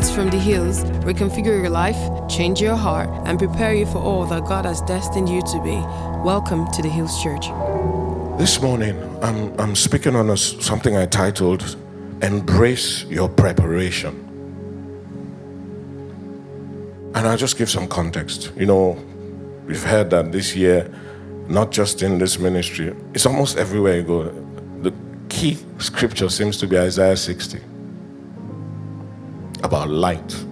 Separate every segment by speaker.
Speaker 1: Words from the hills reconfigure your life, change your heart, and prepare you for all that God has destined you to be. Welcome to the Hills Church.
Speaker 2: This morning, I'm, I'm speaking on a, something I titled Embrace Your Preparation. And I'll just give some context. You know, we've heard that this year, not just in this ministry, it's almost everywhere you go. The key scripture seems to be Isaiah 60 about light.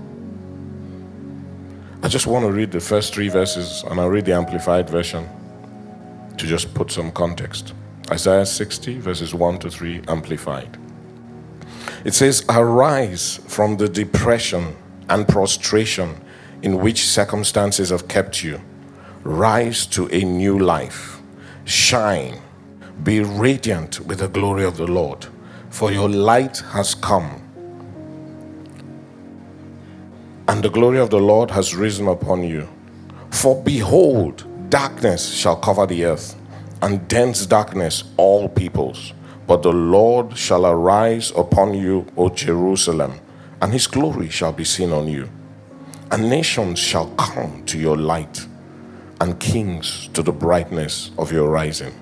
Speaker 2: I just want to read the first three verses and I'll read the Amplified Version to just put some context. Isaiah 60, verses 1 to 3, Amplified. It says, Arise from the depression and prostration in which circumstances have kept you. Rise to a new life. Shine. Be radiant with the glory of the Lord, for your light has come and the glory of the Lord has risen upon you. For behold, darkness shall cover the earth, and dense darkness all peoples. But the Lord shall arise upon you, O Jerusalem, and his glory shall be seen on you. And nations shall come to your light, and kings to the brightness of your rising.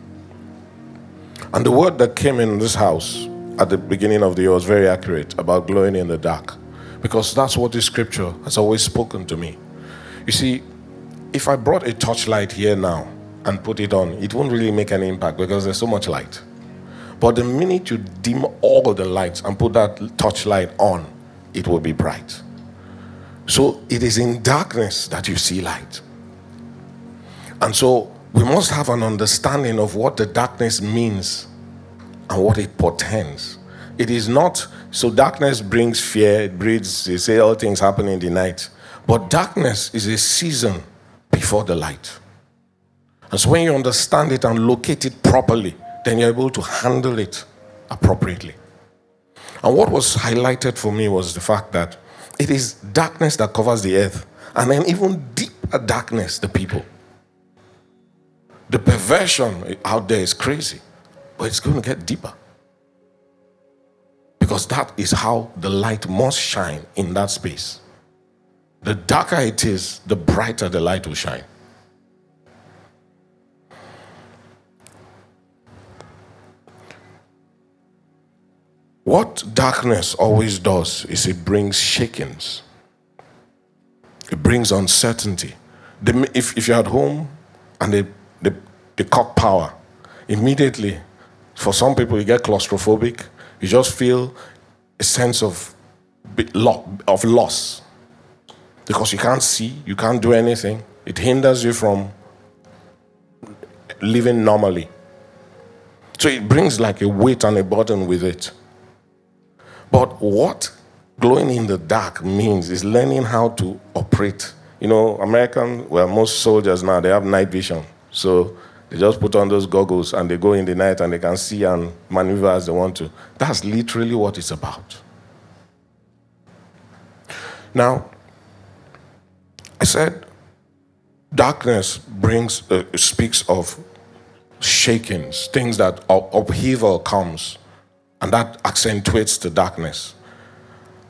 Speaker 2: And the word that came in this house at the beginning of the year was very accurate about glowing in the dark because that's what the scripture has always spoken to me. You see, if I brought a torchlight here now and put it on, it won't really make any impact because there's so much light. But the minute you dim all the lights and put that torchlight on, it will be bright. So it is in darkness that you see light. And so we must have an understanding of what the darkness means and what it portends. It is not so darkness brings fear, it breeds, they say all things happen in the night. But darkness is a season before the light. And so when you understand it and locate it properly, then you're able to handle it appropriately. And what was highlighted for me was the fact that it is darkness that covers the earth, and then even deeper darkness, the people. The perversion out there is crazy, but it's going to get deeper. Because that is how the light must shine in that space. The darker it is, the brighter the light will shine. What darkness always does is it brings shakings. It brings uncertainty. if, if you're at home and they, they, they cut power, immediately, for some people, you get claustrophobic you just feel a sense of, of loss because you can't see, you can't do anything. It hinders you from living normally. So it brings like a weight and a burden with it. But what glowing in the dark means is learning how to operate. You know, American, well, most soldiers now, they have night vision. So they just put on those goggles and they go in the night and they can see and maneuver as they want to. That's literally what it's about. Now, I said darkness brings, uh, speaks of shakings, things that upheaval comes, and that accentuates the darkness.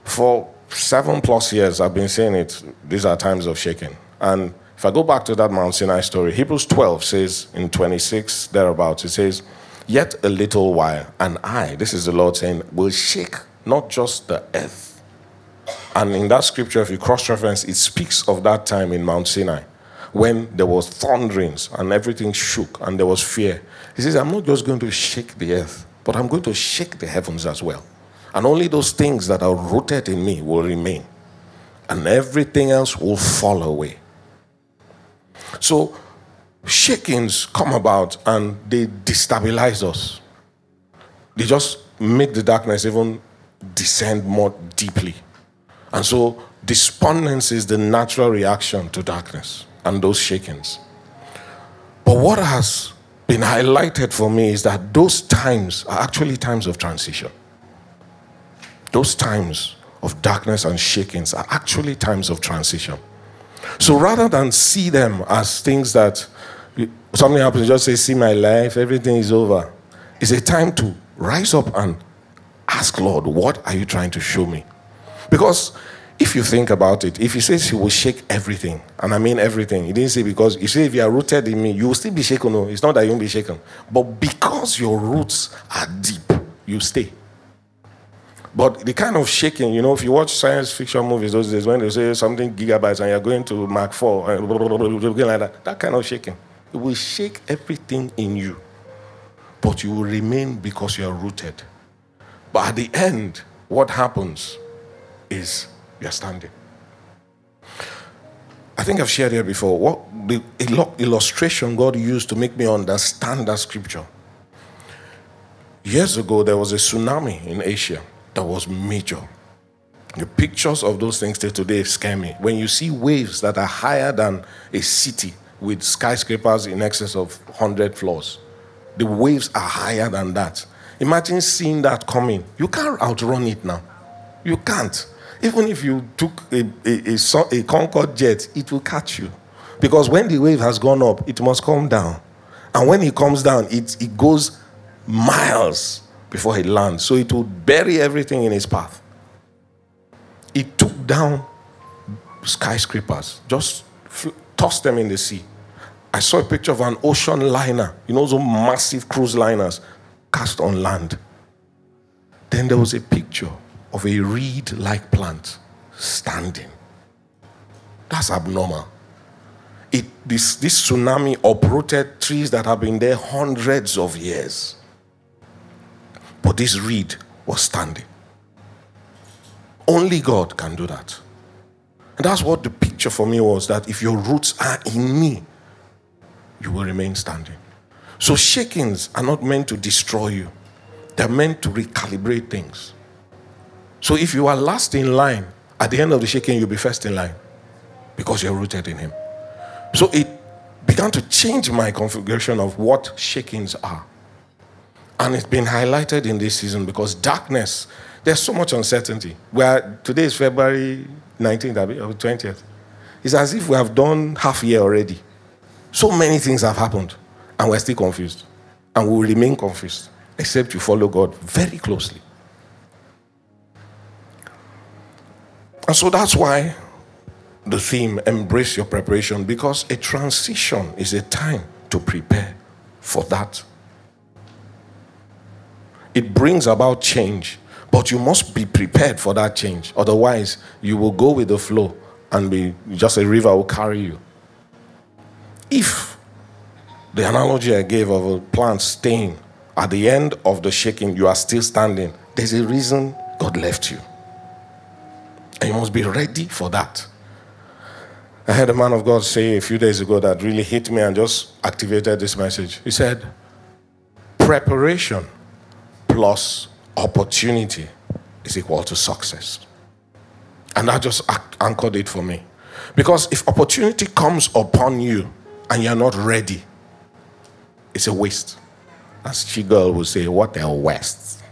Speaker 2: For seven plus years, I've been saying it, these are times of shaking. And if I go back to that Mount Sinai story, Hebrews 12 says in 26, thereabouts, it says, Yet a little while, and I, this is the Lord saying, will shake not just the earth. And in that scripture, if you cross reference, it speaks of that time in Mount Sinai when there was thunderings and everything shook and there was fear. He says, I'm not just going to shake the earth, but I'm going to shake the heavens as well. And only those things that are rooted in me will remain. And everything else will fall away. So shakings come about and they destabilize us. They just make the darkness even descend more deeply. And so despondency is the natural reaction to darkness and those shakings. But what has been highlighted for me is that those times are actually times of transition. Those times of darkness and shakings are actually times of transition. So rather than see them as things that something happens, just say, See my life, everything is over. It's a time to rise up and ask, Lord, what are you trying to show me? Because if you think about it, if he says he will shake everything, and I mean everything, he didn't say because you say if you are rooted in me, you will still be shaken. No, it's not that you won't be shaken, but because your roots are deep, you stay. But the kind of shaking, you know, if you watch science fiction movies those days when they say something gigabytes and you're going to Mark 4 uh, and like that, that kind of shaking, it will shake everything in you. But you will remain because you are rooted. But at the end, what happens is you're standing. I think I've shared here before what the illustration God used to make me understand that scripture. Years ago, there was a tsunami in Asia that was major. The pictures of those things till today scare me. When you see waves that are higher than a city with skyscrapers in excess of 100 floors, the waves are higher than that. Imagine seeing that coming. You can't outrun it now. You can't. Even if you took a, a, a, a Concorde jet, it will catch you. Because when the wave has gone up, it must come down. And when it comes down, it, it goes miles before it lands. So it would bury everything in its path. It took down skyscrapers, just fl- tossed them in the sea. I saw a picture of an ocean liner, you know, those massive cruise liners cast on land. Then there was a picture of a reed like plant standing. That's abnormal. It, this, this tsunami uprooted trees that have been there hundreds of years. But this reed was standing. Only God can do that. And that's what the picture for me was that if your roots are in me, you will remain standing. So, shakings are not meant to destroy you, they're meant to recalibrate things. So if you are last in line, at the end of the shaking, you'll be first in line because you're rooted in Him. So it began to change my configuration of what shakings are. And it's been highlighted in this season because darkness, there's so much uncertainty. Where today is February 19th or 20th. It's as if we have done half year already. So many things have happened, and we're still confused. And we will remain confused, except you follow God very closely. And so that's why the theme, embrace your preparation, because a transition is a time to prepare for that. It brings about change, but you must be prepared for that change. Otherwise, you will go with the flow and be just a river will carry you. If the analogy I gave of a plant staying at the end of the shaking, you are still standing, there's a reason God left you. And you must be ready for that. I heard a man of God say a few days ago that really hit me and just activated this message. He said, Preparation plus opportunity is equal to success. And that just anchored it for me. Because if opportunity comes upon you and you're not ready, it's a waste. As she girl would say, what a waste.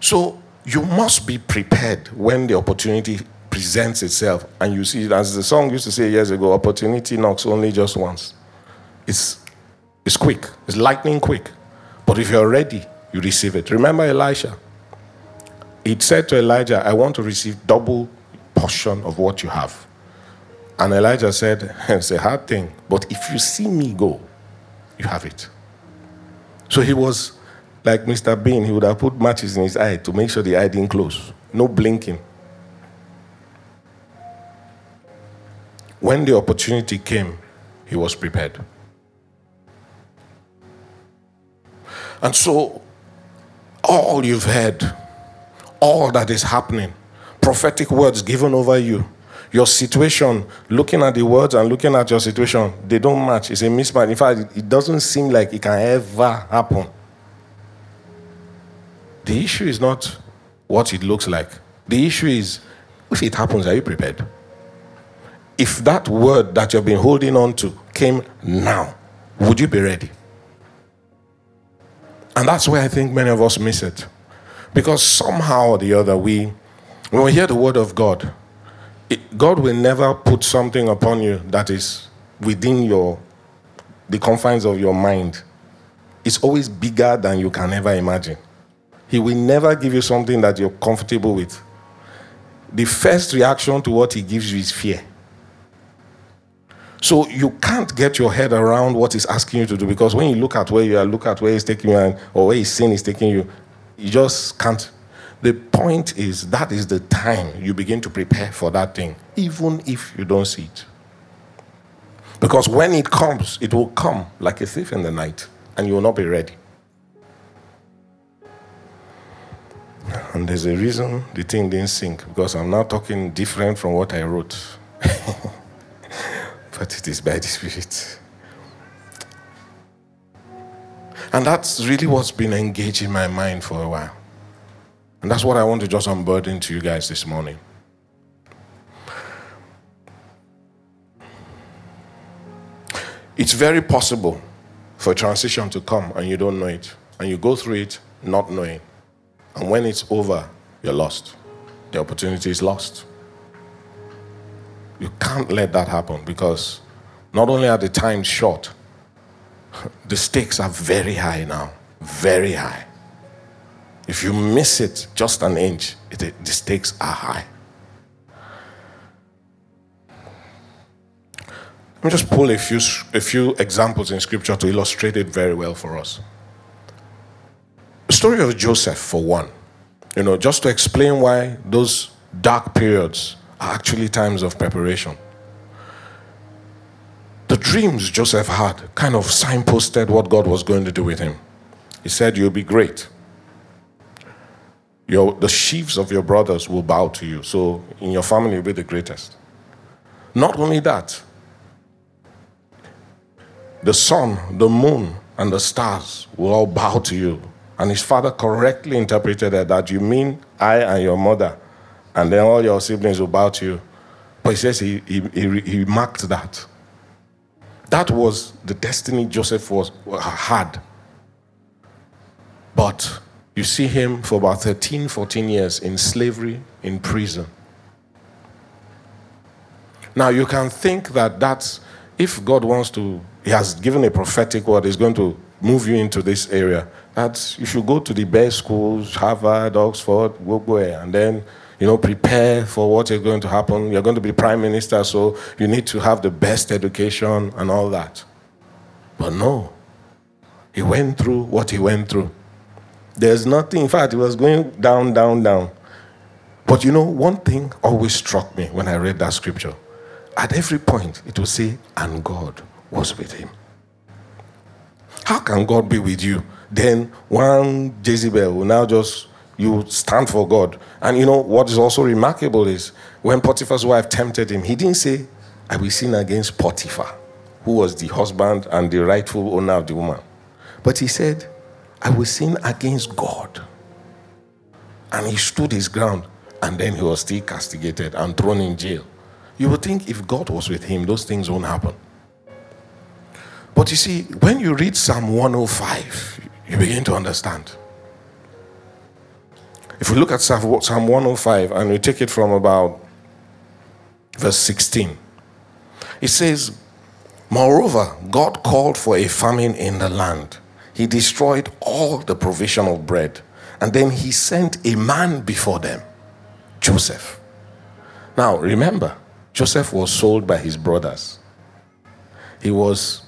Speaker 2: So you must be prepared when the opportunity presents itself. And you see, as the song used to say years ago, opportunity knocks only just once. It's, it's quick, it's lightning quick. But if you're ready, you receive it. Remember Elisha? He said to Elijah, I want to receive double portion of what you have. And Elijah said, It's a hard thing, but if you see me go, you have it. So he was like Mr. Bean, he would have put matches in his eye to make sure the eye didn't close. No blinking. When the opportunity came, he was prepared. And so, all you've heard, all that is happening, prophetic words given over you, your situation, looking at the words and looking at your situation, they don't match. It's a mismatch. In fact, it doesn't seem like it can ever happen. The issue is not what it looks like. The issue is if it happens, are you prepared? If that word that you've been holding on to came now, would you be ready? And that's where I think many of us miss it. Because somehow or the other, we, when we hear the word of God, it, God will never put something upon you that is within your, the confines of your mind It's always bigger than you can ever imagine. He will never give you something that you're comfortable with. The first reaction to what he gives you is fear. So you can't get your head around what he's asking you to do because when you look at where you are, look at where he's taking you, and, or where his sin is taking you, you just can't. The point is that is the time you begin to prepare for that thing, even if you don't see it. Because when it comes, it will come like a thief in the night, and you will not be ready. And there's a reason the thing didn't sink, because I'm now talking different from what I wrote. but it is by the Spirit. And that's really what's been engaging my mind for a while. And that's what I want to just unburden to you guys this morning. It's very possible for a transition to come and you don't know it. And you go through it not knowing. And when it's over, you're lost. The opportunity is lost. You can't let that happen because not only are the times short, the stakes are very high now. Very high. If you miss it just an inch, it, the stakes are high. Let me just pull a few, a few examples in scripture to illustrate it very well for us. The story of Joseph, for one, you know, just to explain why those dark periods are actually times of preparation. The dreams Joseph had kind of signposted what God was going to do with him. He said, You'll be great. Your, the sheaves of your brothers will bow to you. So in your family, you'll be the greatest. Not only that, the sun, the moon, and the stars will all bow to you. And his father correctly interpreted that, that you mean I and your mother, and then all your siblings will bow to you. But he says he, he, he, he marked that. That was the destiny Joseph was, uh, had. But you see him for about 13, 14 years in slavery, in prison. Now, you can think that that's, if God wants to, He has given a prophetic word, He's going to move you into this area. That you should go to the best schools, Harvard, Oxford, go, go and then, you know, prepare for what is going to happen. You're going to be prime minister, so you need to have the best education and all that. But no, he went through what he went through. There's nothing, in fact, it was going down, down, down. But you know, one thing always struck me when I read that scripture. At every point, it will say, and God was with him. How can God be with you? Then one Jezebel will now just, you stand for God. And you know, what is also remarkable is when Potiphar's wife tempted him, he didn't say, I will sin against Potiphar, who was the husband and the rightful owner of the woman. But he said, I will sin against God. And he stood his ground, and then he was still castigated and thrown in jail. You would think if God was with him, those things won't happen. But you see, when you read Psalm 105, you begin to understand. If we look at Psalm 105 and we take it from about verse 16, it says, Moreover, God called for a famine in the land he destroyed all the provision of bread. And then he sent a man before them, Joseph. Now, remember, Joseph was sold by his brothers. He was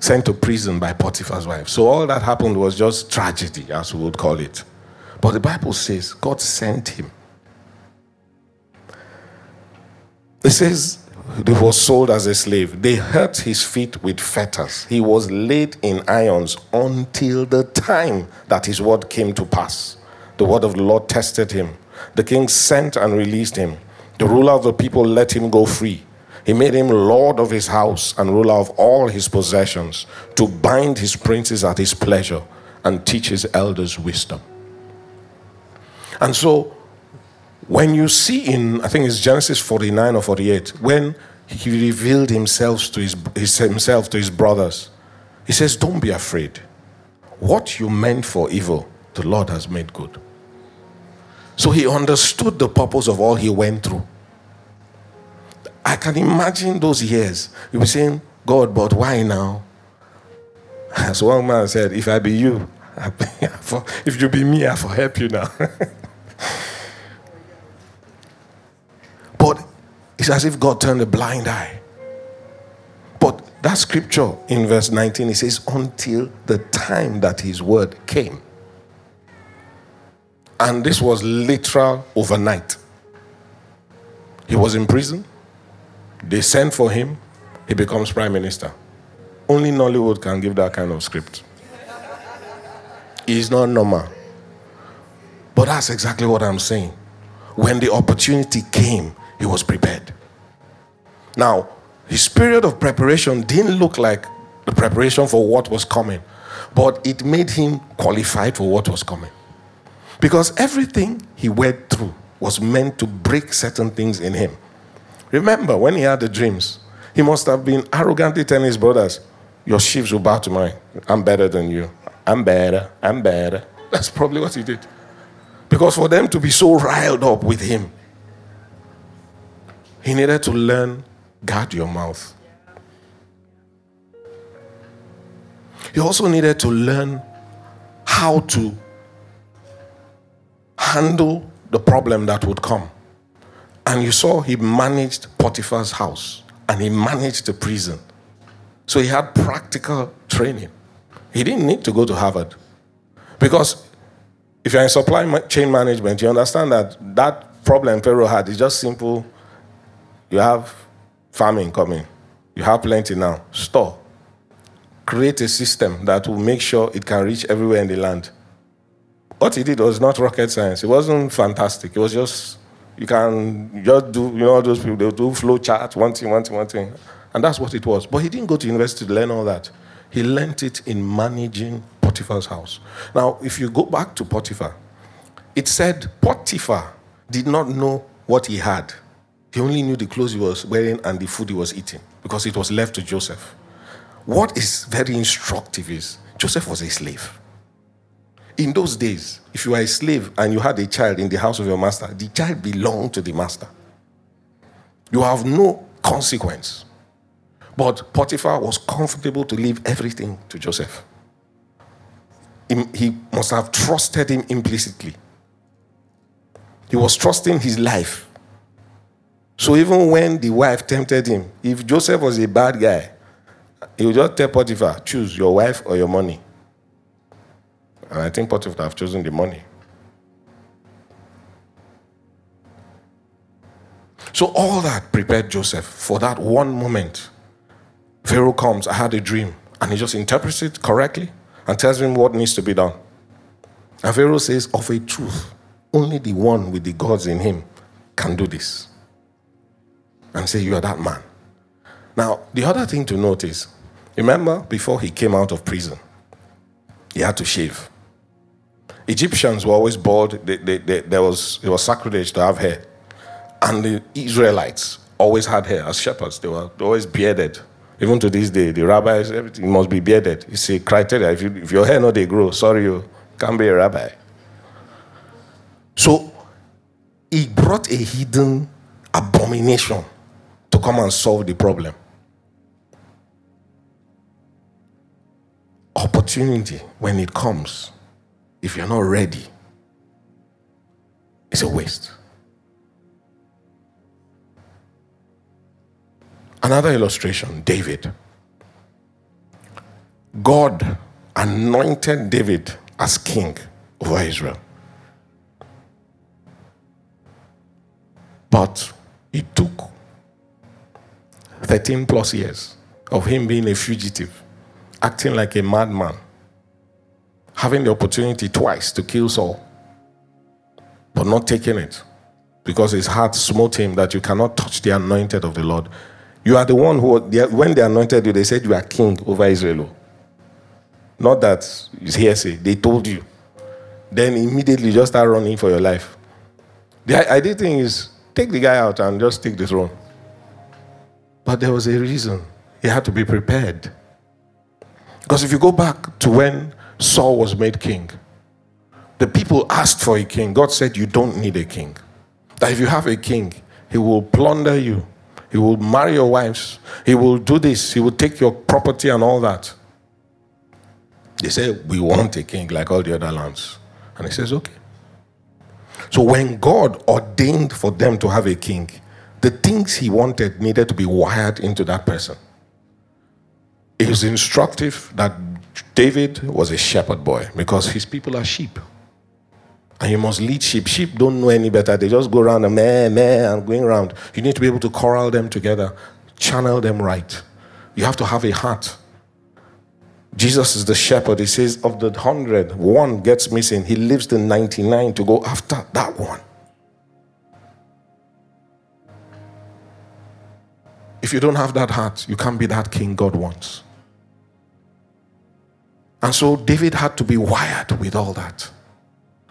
Speaker 2: sent to prison by Potiphar's wife. So all that happened was just tragedy, as we would call it. But the Bible says God sent him. It says he was sold as a slave. They hurt his feet with fetters. He was laid in irons until the time that his word came to pass. The word of the Lord tested him. The king sent and released him. The ruler of the people let him go free. He made him lord of his house and ruler of all his possessions, to bind his princes at his pleasure and teach his elders wisdom. And so when you see in, I think it's Genesis 49 or 48, when he revealed himself to his, his, himself to his brothers, he says, Don't be afraid. What you meant for evil, the Lord has made good. So he understood the purpose of all he went through. I can imagine those years. You be saying, God, but why now? As one man said, if I be you, I be, for, if you be me, I will help you now. but it's as if God turned a blind eye. But that scripture in verse 19, it says, until the time that his word came. And this was literal overnight. He was in prison. They sent for him. He becomes prime minister. Only Nollywood can give that kind of script. It's not normal. But that's exactly what I'm saying. When the opportunity came, he was prepared. Now, his period of preparation didn't look like the preparation for what was coming, but it made him qualified for what was coming. Because everything he went through was meant to break certain things in him. Remember, when he had the dreams, he must have been arrogantly telling his brothers, Your sheaves will bow to mine. I'm better than you. I'm better. I'm better. That's probably what he did. Because for them to be so riled up with him, he needed to learn guard your mouth. He also needed to learn how to handle the problem that would come. And you saw he managed Potiphar's house and he managed the prison. So he had practical training. He didn't need to go to Harvard. Because if you're in supply chain management, you understand that that problem Pharaoh had is just simple. You have farming coming, you have plenty now. Store. Create a system that will make sure it can reach everywhere in the land. What he did was not rocket science. It wasn't fantastic. It was just, you can just do, you know, those people, they'll do flow chart, one thing, one thing, one thing. And that's what it was. But he didn't go to university to learn all that. He learned it in managing Potiphar's house. Now, if you go back to Potiphar, it said Potiphar did not know what he had. He only knew the clothes he was wearing and the food he was eating because it was left to Joseph. What is very instructive is Joseph was a slave. In those days, if you were a slave and you had a child in the house of your master, the child belonged to the master. You have no consequence. But Potiphar was comfortable to leave everything to Joseph. He must have trusted him implicitly. He was trusting his life. So even when the wife tempted him, if Joseph was a bad guy, he would just tell Potiphar, choose your wife or your money. And I think Potiphar have chosen the money. So all that prepared Joseph for that one moment Pharaoh comes, I had a dream, and he just interprets it correctly and tells him what needs to be done. And Pharaoh says, Of a truth, only the one with the gods in him can do this. And say, You are that man. Now, the other thing to note is remember, before he came out of prison, he had to shave. Egyptians were always bald, they, they, they, there was, it was sacrilege to have hair. And the Israelites always had hair as shepherds, they were always bearded. Even to this day, the rabbis, everything must be bearded. It's a criteria. If, you, if your hair not they grow, sorry, you can't be a rabbi. So he brought a hidden abomination to come and solve the problem. Opportunity, when it comes, if you're not ready, it's a waste. Another illustration David. God anointed David as king over Israel. But it took 13 plus years of him being a fugitive, acting like a madman, having the opportunity twice to kill Saul, but not taking it because his heart smote him that you cannot touch the anointed of the Lord. You are the one who, when they anointed you, they said you are king over Israel. Not that it's hearsay. They told you. Then immediately just start running for your life. The idea thing is take the guy out and just take the throne. But there was a reason. He had to be prepared. Because if you go back to when Saul was made king, the people asked for a king. God said, You don't need a king. That if you have a king, he will plunder you he will marry your wives. He will do this. He will take your property and all that. They said, We want a king like all the other lands. And he says, Okay. So when God ordained for them to have a king, the things he wanted needed to be wired into that person. It is instructive that David was a shepherd boy because his people are sheep. And you must lead sheep. Sheep don't know any better. They just go around and meh, meh, and going around. You need to be able to corral them together, channel them right. You have to have a heart. Jesus is the shepherd. He says, of the hundred, one gets missing. He leaves the 99 to go after that one. If you don't have that heart, you can't be that king God wants. And so David had to be wired with all that.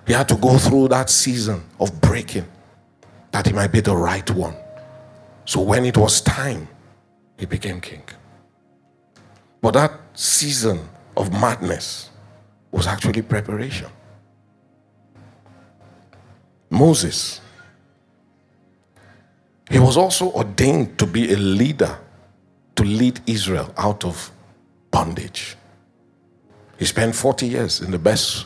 Speaker 2: He had to go through that season of breaking that he might be the right one. So when it was time, he became king. But that season of madness was actually preparation. Moses, he was also ordained to be a leader to lead Israel out of bondage. He spent 40 years in the best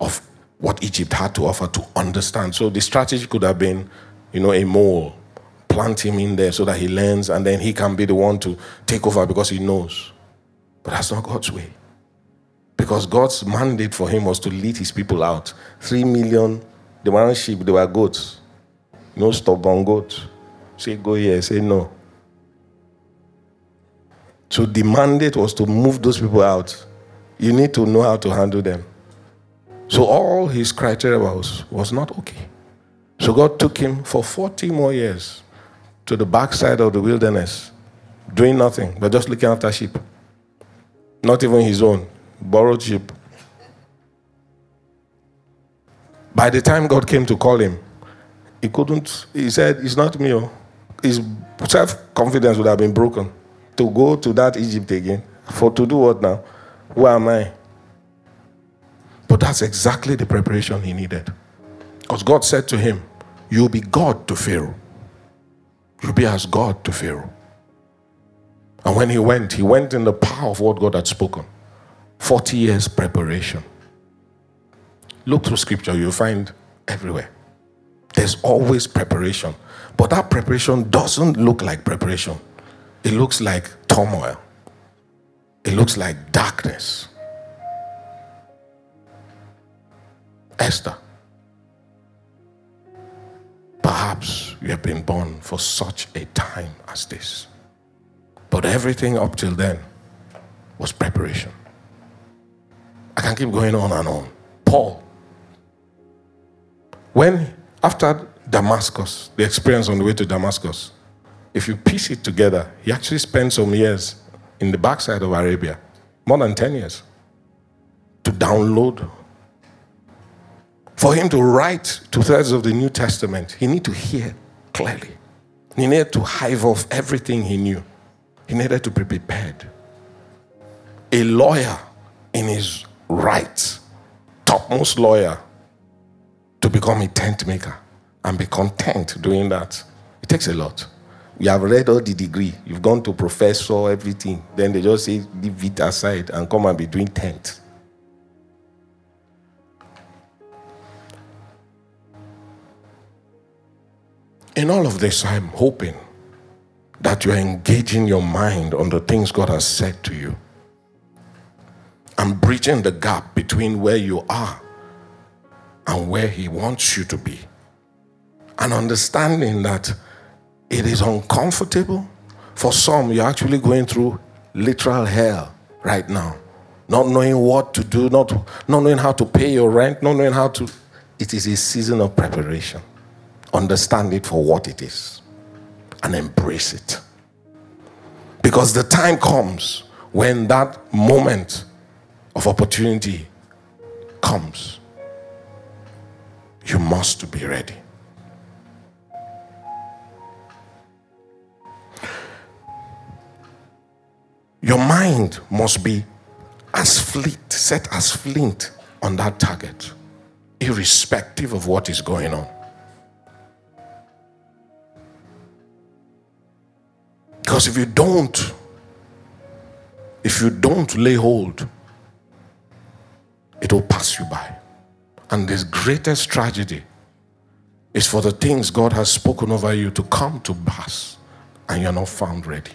Speaker 2: of what Egypt had to offer to understand. So the strategy could have been, you know, a mole, plant him in there so that he learns and then he can be the one to take over because he knows. But that's not God's way. Because God's mandate for him was to lead his people out. Three million, they weren't sheep, they were goats. No stubborn goats. Say, go here, say no. So the mandate was to move those people out. You need to know how to handle them. So all his criteria was, was not okay. So God took him for 40 more years to the backside of the wilderness, doing nothing, but just looking after sheep. Not even his own, borrowed sheep. By the time God came to call him, he couldn't, he said, It's not me. Oh. His self confidence would have been broken to go to that Egypt again. For to do what now? Who am I? But that's exactly the preparation he needed. Because God said to him, You'll be God to Pharaoh. You'll be as God to Pharaoh. And when he went, he went in the power of what God had spoken. 40 years preparation. Look through scripture, you'll find everywhere. There's always preparation. But that preparation doesn't look like preparation, it looks like turmoil, it looks like darkness. Esther, perhaps you have been born for such a time as this. But everything up till then was preparation. I can keep going on and on. Paul, when after Damascus, the experience on the way to Damascus, if you piece it together, he actually spent some years in the backside of Arabia, more than 10 years, to download. For him to write two thirds of the New Testament, he needed to hear clearly. He needed to hive off everything he knew. He needed to be prepared. A lawyer in his right, topmost lawyer, to become a tent maker and be content doing that. It takes a lot. You have read all the degree, you've gone to professor, everything. Then they just say, leave it aside and come and be doing tent. In all of this, I'm hoping that you're engaging your mind on the things God has said to you and bridging the gap between where you are and where He wants you to be. And understanding that it is uncomfortable. For some, you're actually going through literal hell right now. Not knowing what to do, not, not knowing how to pay your rent, not knowing how to. It is a season of preparation. Understand it for what it is and embrace it. Because the time comes when that moment of opportunity comes. You must be ready. Your mind must be as flint, set as flint on that target, irrespective of what is going on. Because if you don't, if you don't lay hold, it will pass you by. And the greatest tragedy is for the things God has spoken over you to come to pass and you're not found ready.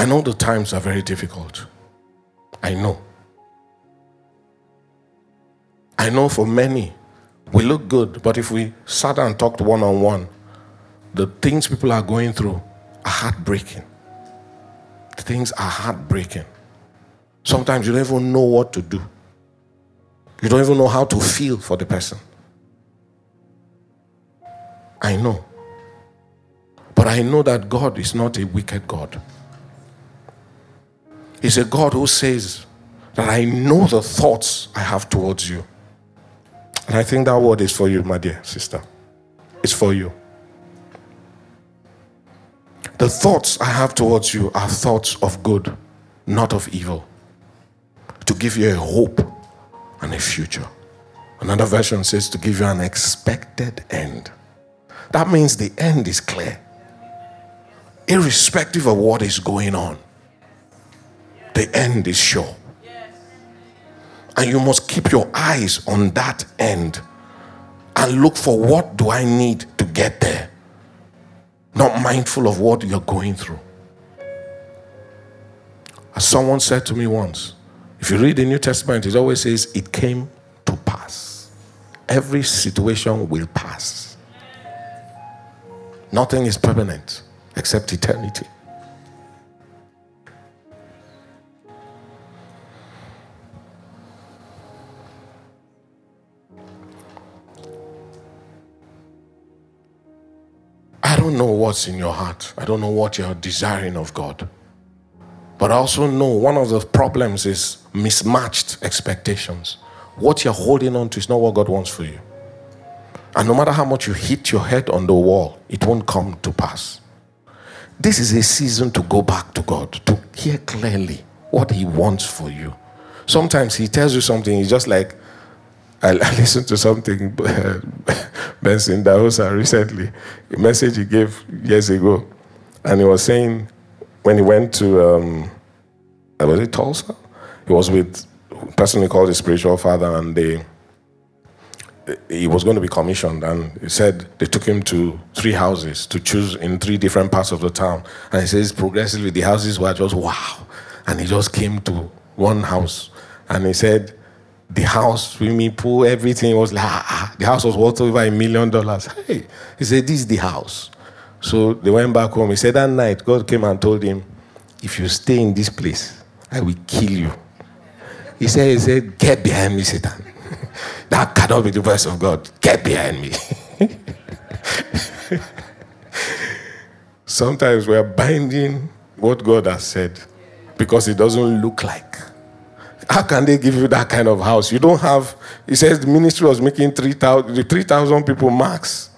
Speaker 2: I know the times are very difficult. I know. I know for many, we look good, but if we sat and talked one on one, the things people are going through are heartbreaking. The things are heartbreaking. Sometimes you don't even know what to do. You don't even know how to feel for the person. I know. But I know that God is not a wicked God. He's a God who says that I know the thoughts I have towards you. And I think that word is for you, my dear sister. It's for you. The thoughts I have towards you are thoughts of good, not of evil, to give you a hope and a future. Another version says to give you an expected end. That means the end is clear, irrespective of what is going on. The end is sure. And you must keep your eyes on that end and look for what do I need to get there not mindful of what you're going through. As someone said to me once, if you read the New Testament, it always says it came to pass. Every situation will pass. Nothing is permanent except eternity. Know what's in your heart. I don't know what you're desiring of God. But I also know one of the problems is mismatched expectations. What you're holding on to is not what God wants for you. And no matter how much you hit your head on the wall, it won't come to pass. This is a season to go back to God, to hear clearly what He wants for you. Sometimes He tells you something, He's just like, I, listened to something Benson Idahosa recently, a message he gave years ago, and he was saying when he went to um, uh, was it Tulsa? He was with a person he called his spiritual father, and they he was going to be commissioned, and he said they took him to three houses to choose in three different parts of the town, and he says progressively the houses were just wow, and he just came to one house, and he said the house, swimming pool, everything was like, ah, ah, the house was worth over a million dollars. Hey, he said, this is the house. So they went back home. He said that night, God came and told him, if you stay in this place, I will kill you. He said, he said, get behind me, Satan. that cannot be the voice of God. Get behind me. Sometimes we are binding what God has said because it doesn't look like how can they give you that kind of house? You don't have, he says the ministry was making 3,000 3, people max,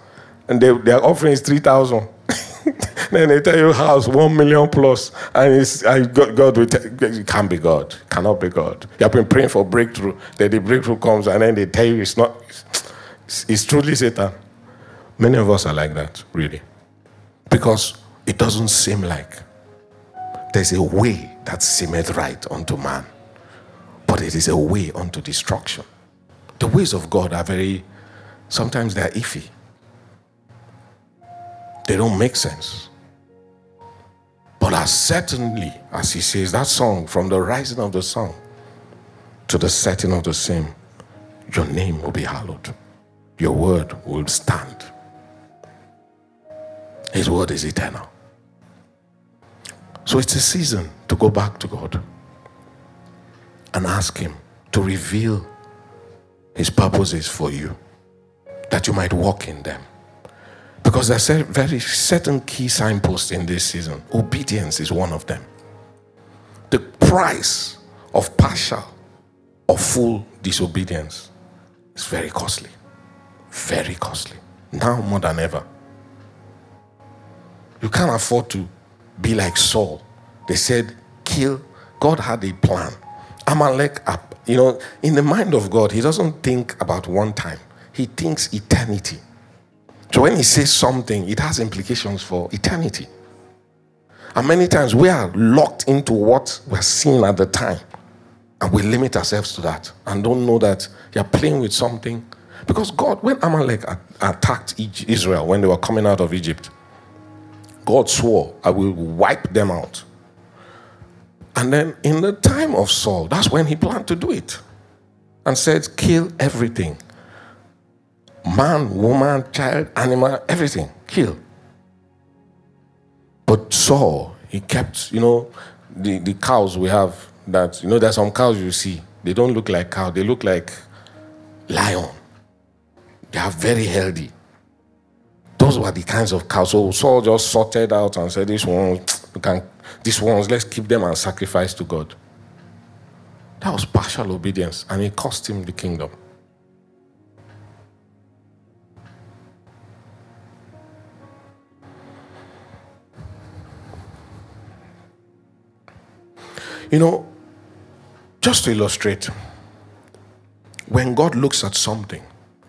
Speaker 2: and they, their offering is 3,000. then they tell you house 1 million plus, and it's, I, God, God will tell it can't be God, cannot be God. You have been praying for breakthrough, then the breakthrough comes, and then they tell you it's not, it's, it's truly Satan. Many of us are like that, really. Because it doesn't seem like there's a way that seemeth right unto man but it is a way unto destruction. The ways of God are very, sometimes they're iffy, they don't make sense. But as certainly as he says, that song, from the rising of the sun to the setting of the same, your name will be hallowed. Your word will stand. His word is eternal. So it's a season to go back to God and ask Him to reveal His purposes for you, that you might walk in them. Because there's a very certain key signposts in this season. Obedience is one of them. The price of partial or full disobedience is very costly. Very costly. Now more than ever. You can't afford to be like Saul. They said, kill. God had a plan. Amalek, up. you know, in the mind of God, he doesn't think about one time, he thinks eternity. So when he says something, it has implications for eternity. And many times we are locked into what we're seeing at the time. And we limit ourselves to that and don't know that you're playing with something. Because God, when Amalek attacked Israel when they were coming out of Egypt, God swore, I will wipe them out. And then in the time of Saul, that's when he planned to do it and said, kill everything man, woman, child, animal, everything, kill. But Saul, he kept, you know, the, the cows we have that, you know, there's some cows you see, they don't look like cow, they look like lion. They are very healthy. Those were the kinds of cows. So Saul just sorted out and said, "This one, we can, these ones, let's keep them and sacrifice to God." That was partial obedience, and it cost him the kingdom. You know, just to illustrate, when God looks at something,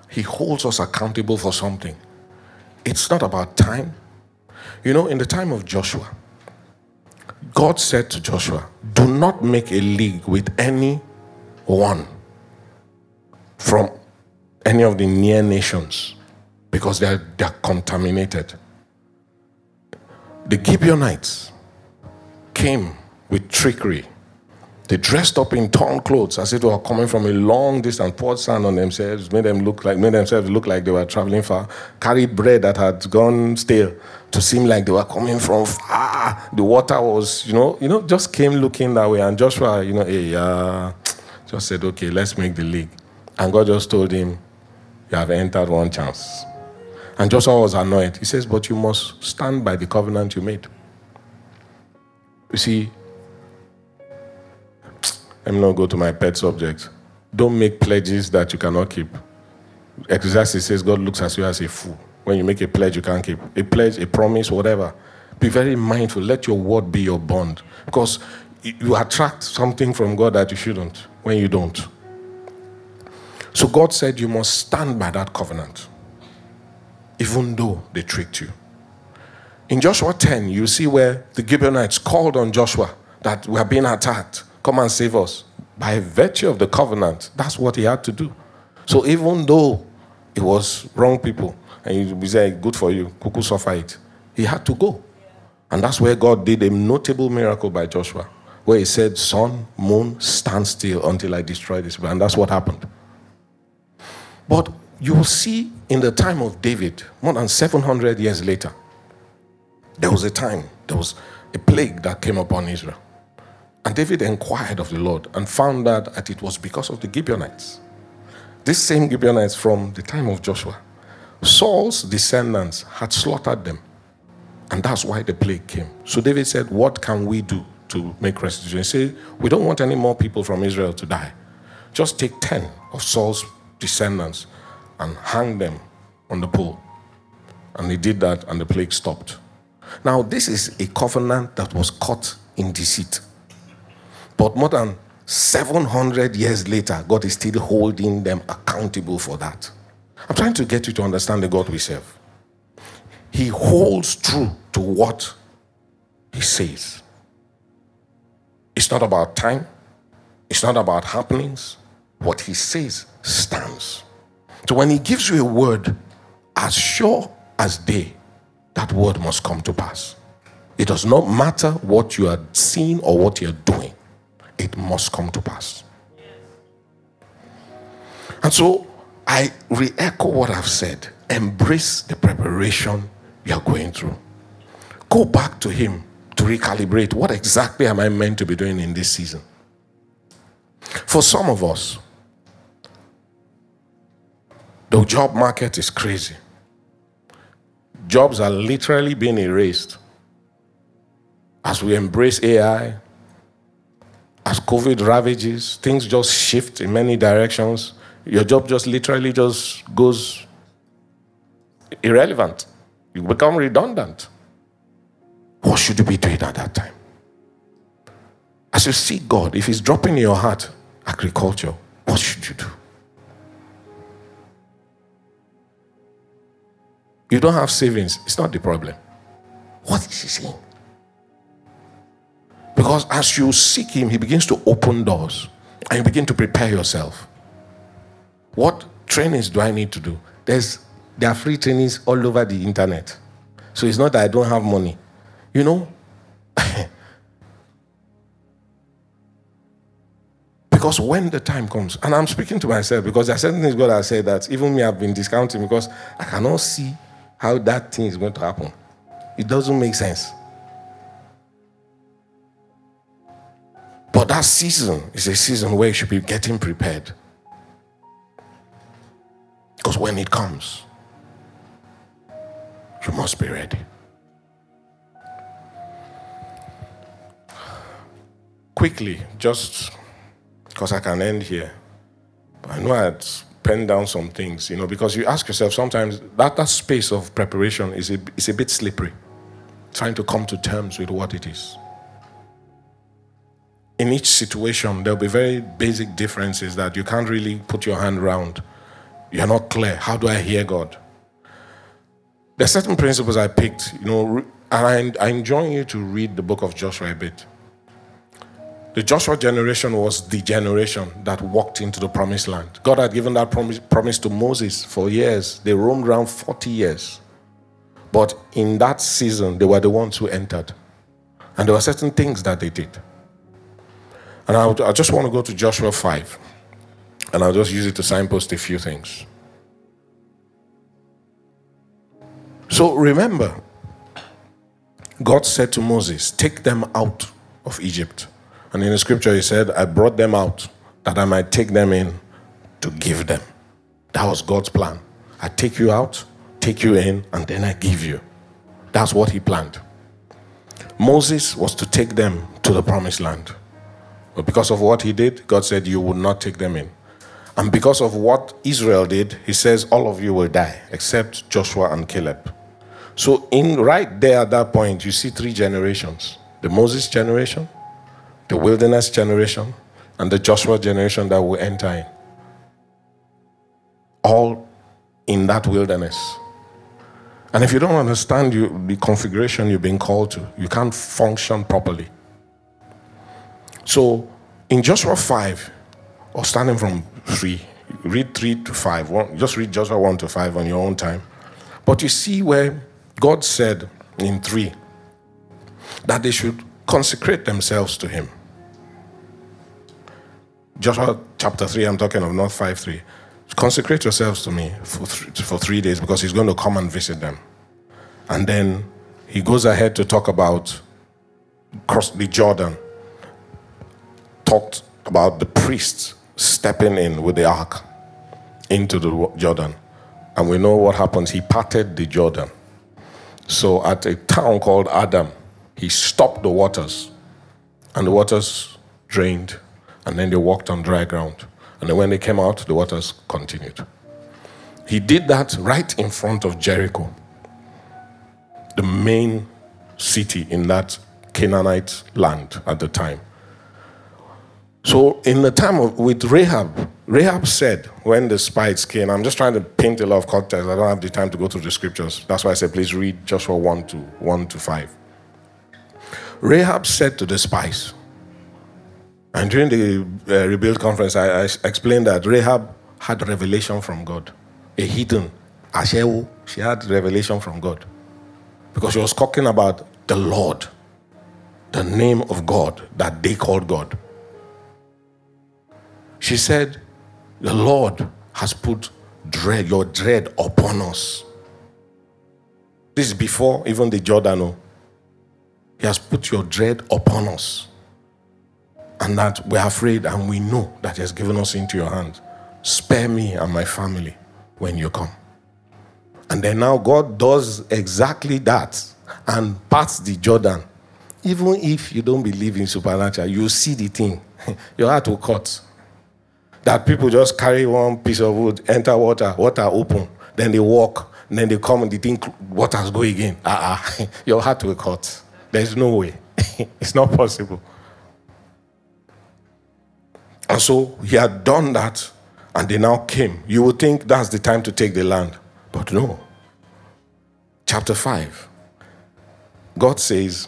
Speaker 2: He holds us accountable for something. It's not about time. You know, in the time of Joshua, God said to Joshua, Do not make a league with any one from any of the near nations because they're, they're contaminated. The Gibeonites came with trickery they dressed up in torn clothes as if they were coming from a long distance, poured sand on themselves, made them look like made themselves look like they were traveling far, carried bread that had gone stale to seem like they were coming from far. The water was, you know, you know, just came looking that way. And Joshua, you know, hey, uh, just said, okay, let's make the league. And God just told him, You have entered one chance. And Joshua was annoyed. He says, But you must stand by the covenant you made. You see, let me not go to my pet subject. Don't make pledges that you cannot keep. Ecclesiastes says God looks at you as a fool. When you make a pledge you can't keep. A pledge, a promise, whatever. Be very mindful. Let your word be your bond. Because you attract something from God that you shouldn't when you don't. So God said you must stand by that covenant, even though they tricked you. In Joshua 10, you see where the Gibeonites called on Joshua that we are being attacked. Come and save us. By virtue of the covenant, that's what he had to do. So even though it was wrong people, and you say, good for you, kuku suffer it, he had to go. And that's where God did a notable miracle by Joshua, where he said, Sun, moon, stand still until I destroy this. And that's what happened. But you will see in the time of David, more than 700 years later, there was a time, there was a plague that came upon Israel. And David inquired of the Lord and found out that it was because of the Gibeonites. These same Gibeonites from the time of Joshua. Saul's descendants had slaughtered them. And that's why the plague came. So David said, What can we do to make restitution? He said, We don't want any more people from Israel to die. Just take 10 of Saul's descendants and hang them on the pole. And he did that, and the plague stopped. Now, this is a covenant that was caught in deceit. But more than 700 years later, God is still holding them accountable for that. I'm trying to get you to understand the God we serve. He holds true to what He says. It's not about time, it's not about happenings. What He says stands. So when He gives you a word, as sure as day, that word must come to pass. It does not matter what you are seeing or what you're doing it must come to pass. And so I re echo what I've said. Embrace the preparation you're going through. Go back to Him to recalibrate what exactly am I meant to be doing in this season. For some of us, the job market is crazy. Jobs are literally being erased. As we embrace AI, as COVID ravages, things just shift in many directions. Your job just literally just goes irrelevant. You become redundant. What should you be doing at that time? As you see God, if He's dropping in your heart agriculture, what should you do? You don't have savings, it's not the problem. What is He saying? Because as you seek Him, He begins to open doors and you begin to prepare yourself. What trainings do I need to do? There's, there are free trainings all over the internet. So it's not that I don't have money. You know, because when the time comes, and I'm speaking to myself because there are certain things God has said that even me I've been discounting because I cannot see how that thing is going to happen. It doesn't make sense. That season is a season where you should be getting prepared. Because when it comes, you must be ready. Quickly, just because I can end here. I know I had penned down some things, you know, because you ask yourself sometimes that, that space of preparation is a, is a bit slippery, trying to come to terms with what it is. In each situation, there'll be very basic differences that you can't really put your hand around. You're not clear. How do I hear God? There are certain principles I picked, you know, and I, I enjoy you to read the book of Joshua a bit. The Joshua generation was the generation that walked into the promised land. God had given that promise, promise to Moses for years. They roamed around 40 years. But in that season, they were the ones who entered. And there were certain things that they did. And I, I just want to go to Joshua 5. And I'll just use it to signpost a few things. So remember, God said to Moses, Take them out of Egypt. And in the scripture, he said, I brought them out that I might take them in to give them. That was God's plan. I take you out, take you in, and then I give you. That's what he planned. Moses was to take them to the promised land. But because of what he did, God said, You will not take them in. And because of what Israel did, he says, All of you will die, except Joshua and Caleb. So, in right there at that point, you see three generations the Moses generation, the wilderness generation and the Joshua generation that will enter in. All in that wilderness. And if you don't understand you, the configuration you've been called to, you can't function properly. So in Joshua 5, or starting from 3, read 3 to 5, one, just read Joshua 1 to 5 on your own time. But you see where God said in 3 that they should consecrate themselves to Him. Joshua chapter 3, I'm talking of not 5 3. Consecrate yourselves to me for, for three days because he's going to come and visit them. And then he goes ahead to talk about cross the Jordan, talked about the priests stepping in with the ark into the Jordan. And we know what happens. He parted the Jordan. So at a town called Adam, he stopped the waters, and the waters drained and then they walked on dry ground. And then when they came out, the waters continued. He did that right in front of Jericho, the main city in that Canaanite land at the time. So, in the time of with Rahab, Rahab said when the spies came, I'm just trying to paint a lot of context. I don't have the time to go through the scriptures. That's why I said, please read Joshua 1 to 1 to 5. Rahab said to the spies, and during the uh, Rebuild conference, I, I, explained that Rahab had revelation from God. A hidden, she had revelation from God. Because she was talking about the Lord, the name of God that they called God. She said, The Lord has put dread, your dread upon us. This is before even the Jordan. Oh. He has put your dread upon us and that we're afraid and we know that He has given us into your hands. Spare me and my family when you come. And then now God does exactly that and parts the Jordan. Even if you don't believe in supernatural, you see the thing. your heart will cut. That people just carry one piece of wood, enter water, water open, then they walk, then they come and they think water's go again. Uh-uh. your heart will cut. There's no way. it's not possible. And so he had done that, and they now came. You would think that's the time to take the land. But no. Chapter 5, God says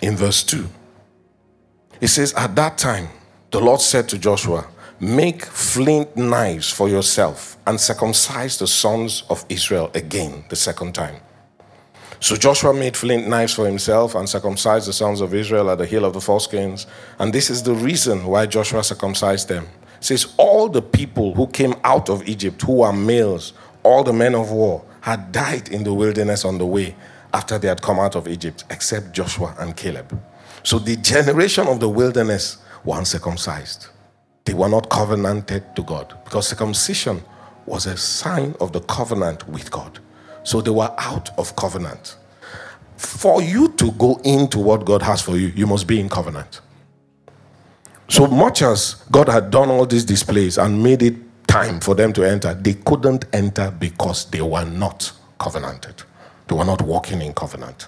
Speaker 2: in verse 2 He says, At that time, the Lord said to Joshua, Make flint knives for yourself and circumcise the sons of Israel again the second time. So Joshua made flint knives for himself and circumcised the sons of Israel at the hill of the foreskins. And this is the reason why Joshua circumcised them. It says, All the people who came out of Egypt, who were males, all the men of war, had died in the wilderness on the way after they had come out of Egypt, except Joshua and Caleb. So the generation of the wilderness were uncircumcised. They were not covenanted to God because circumcision was a sign of the covenant with God. So they were out of covenant. For you to go into what God has for you, you must be in covenant. So much as God had done all these displays and made it time for them to enter, they couldn't enter because they were not covenanted. They were not walking in covenant.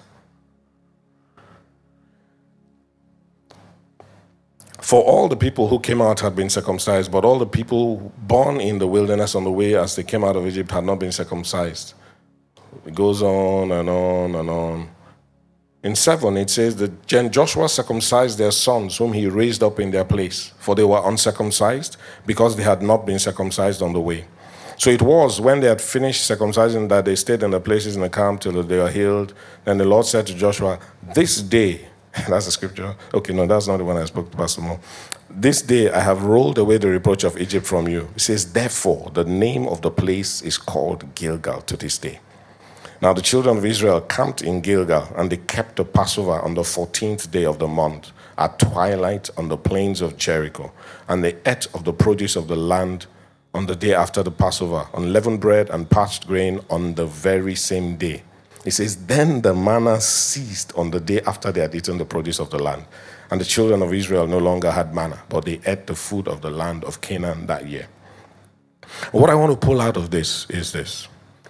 Speaker 2: For all the people who came out had been circumcised, but all the people born in the wilderness on the way as they came out of Egypt had not been circumcised. It goes on and on and on. In 7, it says that Joshua circumcised their sons, whom he raised up in their place, for they were uncircumcised, because they had not been circumcised on the way. So it was when they had finished circumcising that they stayed in the places in the camp till they were healed. Then the Lord said to Joshua, This day, that's the scripture. Okay, no, that's not the one I spoke to Pastor Mo. This day I have rolled away the reproach of Egypt from you. It says, Therefore, the name of the place is called Gilgal to this day. Now the children of Israel camped in Gilgal, and they kept the Passover on the 14th day of the month at twilight on the plains of Jericho. And they ate of the produce of the land on the day after the Passover, unleavened bread and parched grain on the very same day. He says, Then the manna ceased on the day after they had eaten the produce of the land. And the children of Israel no longer had manna, but they ate the food of the land of Canaan that year. What I want to pull out of this is this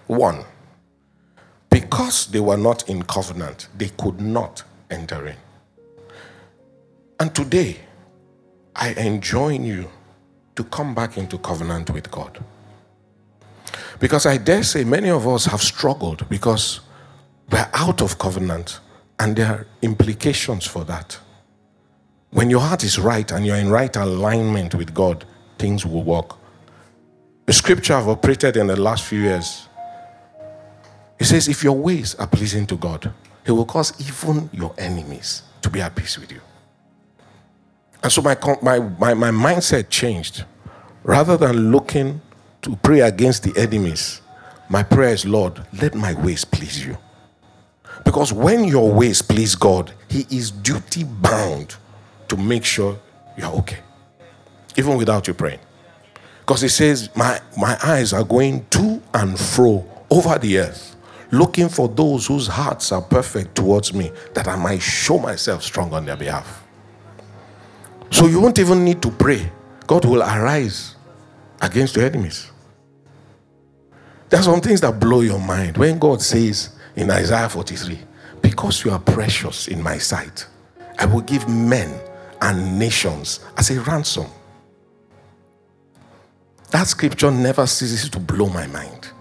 Speaker 2: one, because they were not in covenant, they could not enter in. And today, I enjoin you to come back into covenant with God. Because I dare say many of us have struggled because we're out of covenant and there are implications for that. When your heart is right and you're in right alignment with God, things will work. The scripture I've operated in the last few years It says, if your ways are pleasing to God, He will cause even your enemies to be at peace with you. And so my, my, my, my mindset changed. Rather than looking to pray against the enemies, my prayer is, Lord, let my ways please you. Because when your ways please God, He is duty bound to make sure you're okay, even without you praying. Because He says, my, my eyes are going to and fro over the earth looking for those whose hearts are perfect towards me, that I might show myself strong on their behalf. So you won't even need to pray. God will arise against your enemies. There are some things that blow your mind. When God says in Isaiah 43, Because you are precious in my sight, I will give men and nations as a ransom. That scripture never ceases to blow my mind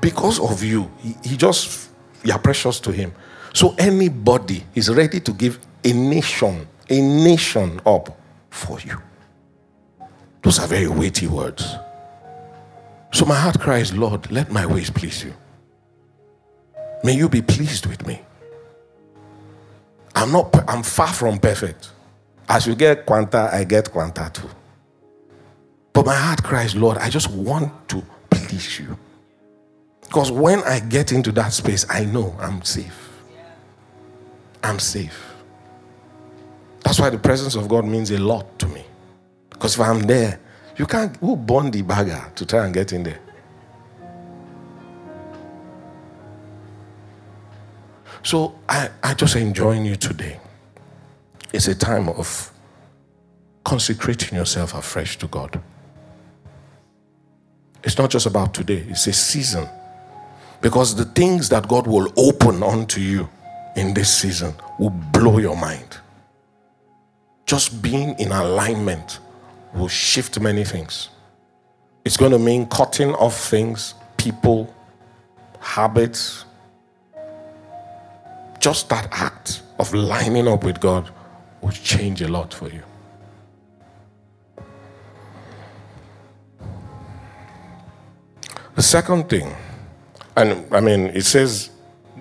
Speaker 2: because of you, he, he just, you are precious to him. So anybody is ready to give a nation, a nation up for you. Those are very weighty words. So my heart cries, Lord, let my ways please you. May you be pleased with me. I'm not I'm far from perfect. As you get quanta, I get quanta too. But my heart cries, Lord, I just want to please you. Because when I get into that space, I know I'm safe. I'm safe. That's why the presence of God means a lot to me. Because if I'm there, you can't, who born the bagger to try and get in there? So I, I just enjoying you today. It's a time of consecrating yourself afresh to God. It's not just about today, it's a season because the things that God will open unto you in this season will blow your mind. Just being in alignment will shift many things. It's going to mean cutting off things, people, habits. Just that act of lining up with God will change a lot for you. The second thing, and I mean, it says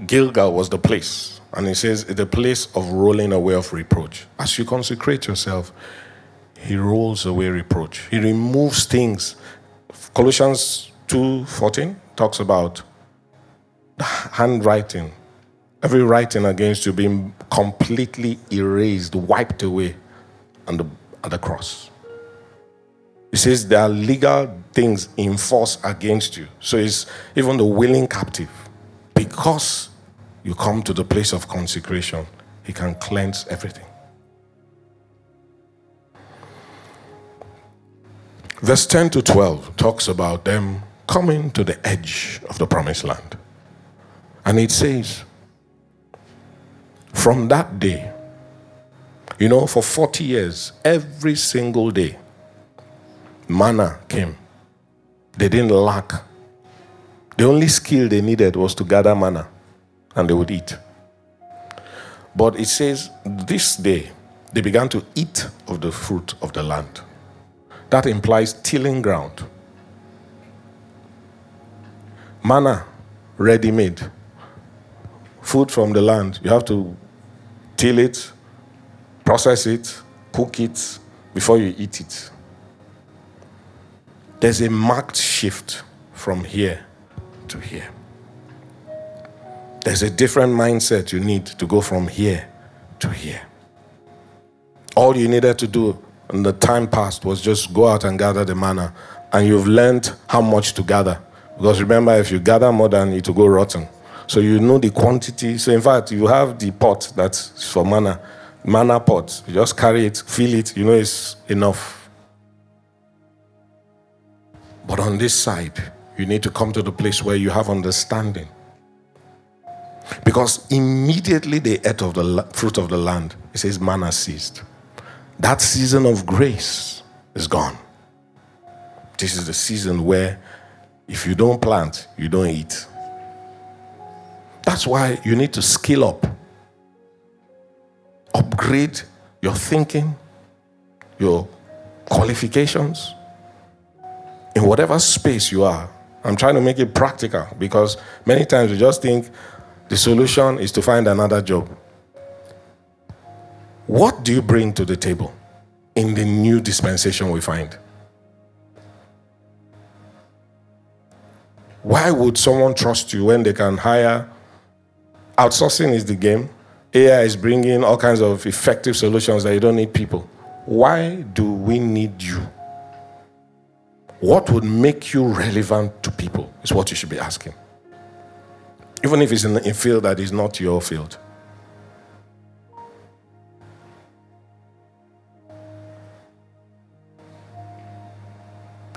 Speaker 2: Gilgal was the place, and it says the place of rolling away of reproach. As you consecrate yourself, He rolls away reproach. He removes things. Colossians 2:14 talks about handwriting, every writing against you being completely erased, wiped away on the, at the cross. He says there are legal things in force against you. So it's even the willing captive. Because you come to the place of consecration, he can cleanse everything. Verse 10 to 12 talks about them coming to the edge of the promised land. And it says, from that day, you know, for 40 years, every single day, manna came. They didn't lack. The only skill they needed was to gather manna and they would eat. But it says this day they began to eat of the fruit of the land. That implies tilling ground. Manna, ready made. Food from the land. You have to till it, process it, cook it before you eat it. There's a marked shift from here to here. There's a different mindset you need to go from here to here. All you needed to do in the time past was just go out and gather the manna, and you've learned how much to gather. Because remember, if you gather more than it will go rotten. So you know the quantity. So in fact, you have the pot that's for manna, manna pot. You just carry it, fill it. You know it's enough but on this side, you need to come to the place where you have understanding. Because immediately they ate of the fruit of the land, it says manna ceased. That season of grace is gone. This is the season where if you don't plant, you don't eat. That's why you need to skill up, upgrade your thinking, your qualifications, in whatever space you are. I'm trying to make it practical because many times we just think the solution is to find another job. What do you bring to the table in the new dispensation we find? Why would someone trust you when they can hire? Outsourcing is the game. AI is bringing all kinds of effective solutions that you don't need people. Why do we need you? What would make you relevant to people is what you should be asking. Even if it's in a field that is not your field.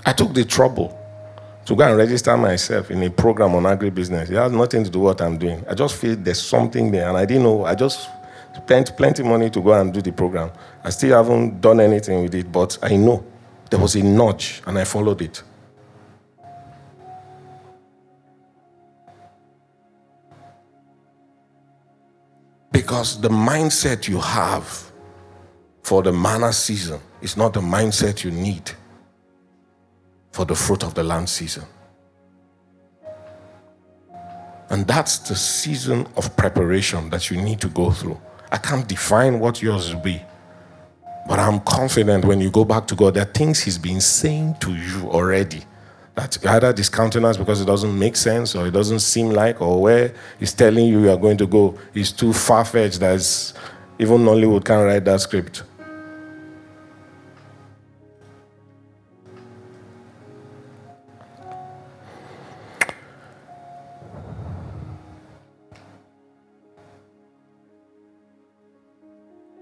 Speaker 2: I took the trouble to go and register myself in a program on agribusiness. It has nothing to do with what I'm doing. I just feel there's something there, and I didn't know. I just spent plenty money to go and do the program. I still haven't done anything with it, but I know there was a nudge, and I followed it. Because the mindset you have for the manna season is not the mindset you need for the fruit of the land season. And that's the season of preparation that you need to go through. I can't define what yours will be. But I'm confident when you go back to God, there are things He's been saying to you already. That either discountenance because it doesn't make sense or it doesn't seem like, or where He's telling you you are going to go is too far fetched that even Nollywood can't write that script.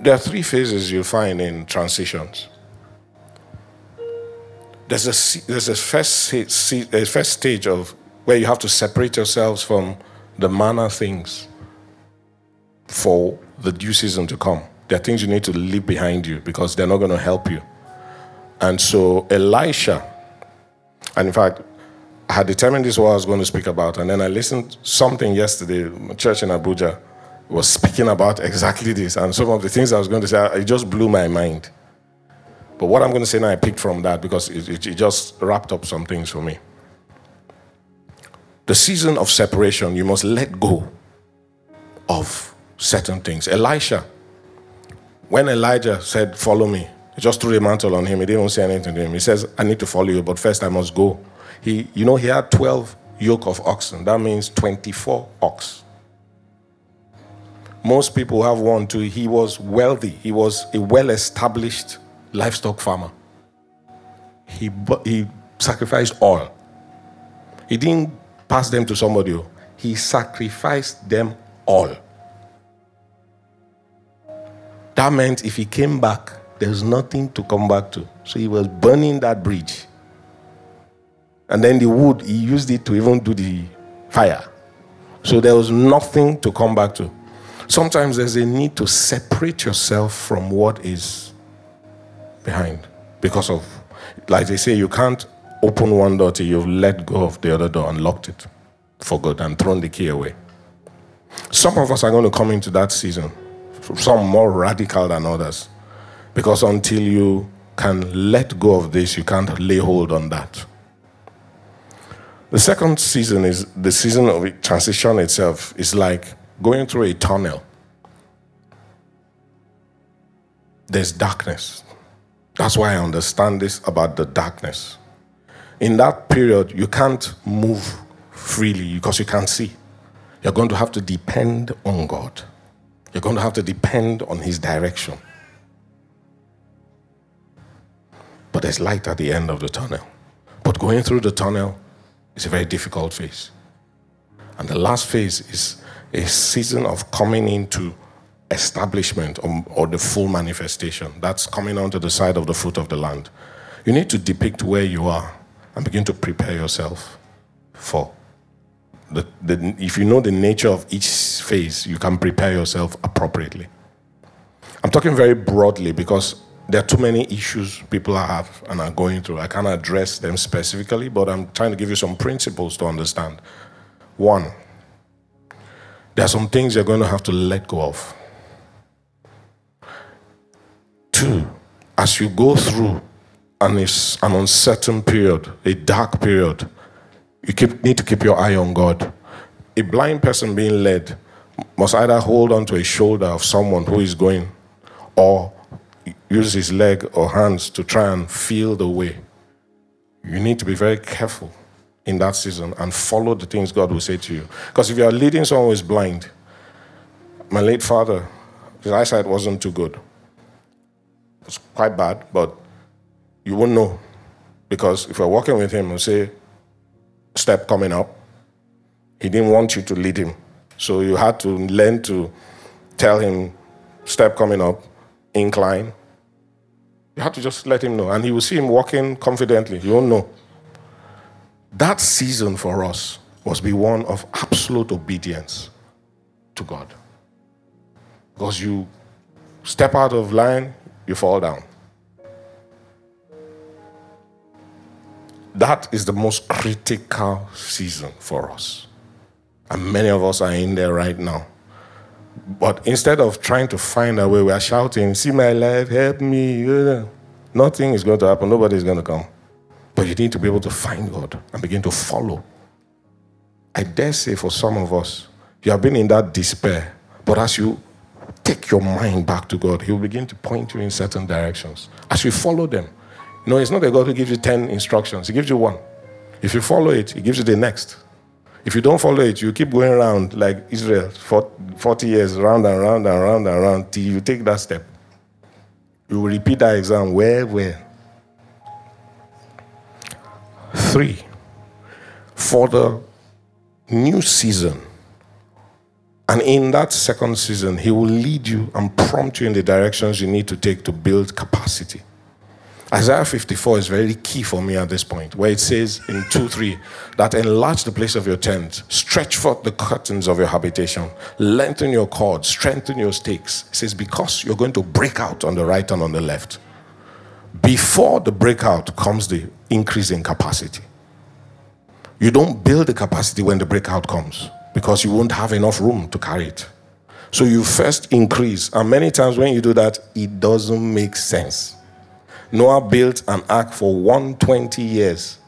Speaker 2: There are three phases you'll find in transitions. There's a, there's a first, a first stage of where you have to separate yourselves from the manna things for the due season to come. There are things you need to leave behind you because they're not going to help you. And so Elisha, and in fact, I had determined this what I was going to speak about, and then I listened something yesterday, church in Abuja, was speaking about exactly this. And some of the things I was going to say, it just blew my mind. But what I'm going to say now, I picked from that because it, it, it just wrapped up some things for me. The season of separation, you must let go of certain things. Elisha, when Elijah said, Follow me, he just threw a mantle on him. He didn't say anything to him. He says, I need to follow you, but first I must go. He, you know, he had 12 yoke of oxen. That means 24 ox. Most people have one, too. He was wealthy, he was a well established livestock farmer. He, he sacrificed all. He didn't pass them to somebody, oh. he sacrificed them all. That meant if he came back, there's nothing to come back to. So he was burning that bridge. And then the wood, he used it to even do the fire. So there was nothing to come back to. Sometimes there's a need to separate yourself from what is behind because of, like they say, you can't open one door till you've let go of the other door and locked it for good and thrown the key away. Some of us are going to come into that season, some more radical than others, because until you can let go of this, you can't lay hold on that. The second season is the season of transition itself is like going through a tunnel. There's darkness. That's why I understand this about the darkness. In that period, you can't move freely because you can't see. You're going to have to depend on God. You're going to have to depend on His direction. But there's light at the end of the tunnel. But going through the tunnel is a very difficult phase. And the last phase is a season of coming into establishment or, or, the full manifestation. That's coming onto the side of the foot of the land. You need to depict where you are and begin to prepare yourself for the, the, if you know the nature of each phase, you can prepare yourself appropriately. I'm talking very broadly because there are too many issues people have and are going through. I can't address them specifically, but I'm trying to give you some principles to understand. One, there are some things you're going to have to let go of. Two, as you go through an, an uncertain period, a dark period, you keep, need to keep your eye on God. A blind person being led must either hold onto a shoulder of someone who is going or use his leg or hands to try and feel the way. You need to be very careful in that season and follow the things God will say to you. Because if you are leading someone who is blind, my late father, his eyesight wasn't too good. It was quite bad, but you won't know. Because if you're walking with him and say, step coming up, he didn't want you to lead him. So you had to learn to tell him, step coming up, incline. You had to just let him know. And he will see him walking confidently. You won't know. That season for us must be one of absolute obedience to God. Because you step out of line, you fall down. That is the most critical season for us. And many of us are in there right now. But instead of trying to find a way, we are shouting, See my life, help me. Nothing is going to happen. Nobody is going to come. But you need to be able to find God and begin to follow. I dare say for some of us, you have been in that despair. But as you take your mind back to God, He will begin to point you in certain directions. As you follow them, no, it's not a God who gives you 10 instructions, He gives you one. If you follow it, He gives you the next. If you don't follow it, you keep going around like Israel for 40 years, round and round and round and round till you take that step. You will repeat that exam where, where? Three, for the new season, and in that second season, He will lead you and prompt you in the directions you need to take to build capacity. Isaiah 54 is very key for me at this point, where it says in 2 3 that enlarge the place of your tent, stretch forth the curtains of your habitation, lengthen your cords, strengthen your stakes. It says, because you're going to break out on the right and on the left. Before the breakout comes the increase in capacity. You don't build the capacity when the breakout comes because you won't have enough room to carry it. So you first increase. And many times when you do that, it doesn't make sense. Noah built an ark for 120 years.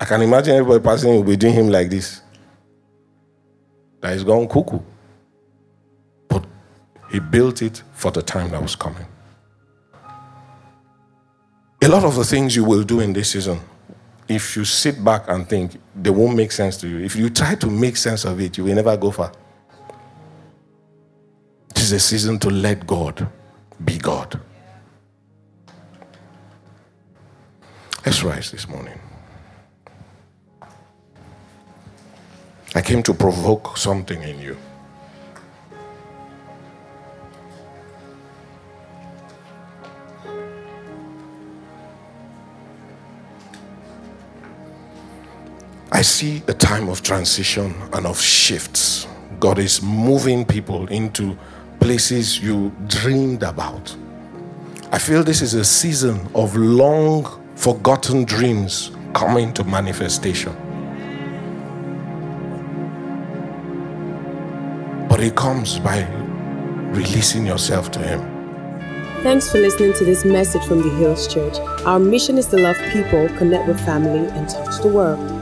Speaker 2: I can imagine everybody passing will be doing him like this. That is gone cuckoo. But he built it for the time that was coming. A lot of the things you will do in this season, if you sit back and think, they won't make sense to you. If you try to make sense of it, you will never go far. It is a season to let God be God. Let's rise this morning. I came to provoke something in you. I see a time of transition and of shifts. God is moving people into places you dreamed about. I feel this is a season of long forgotten dreams coming to manifestation. But it comes by releasing yourself to Him.
Speaker 1: Thanks for listening to this message from the Hills Church. Our mission is to love people, connect with family, and touch the world.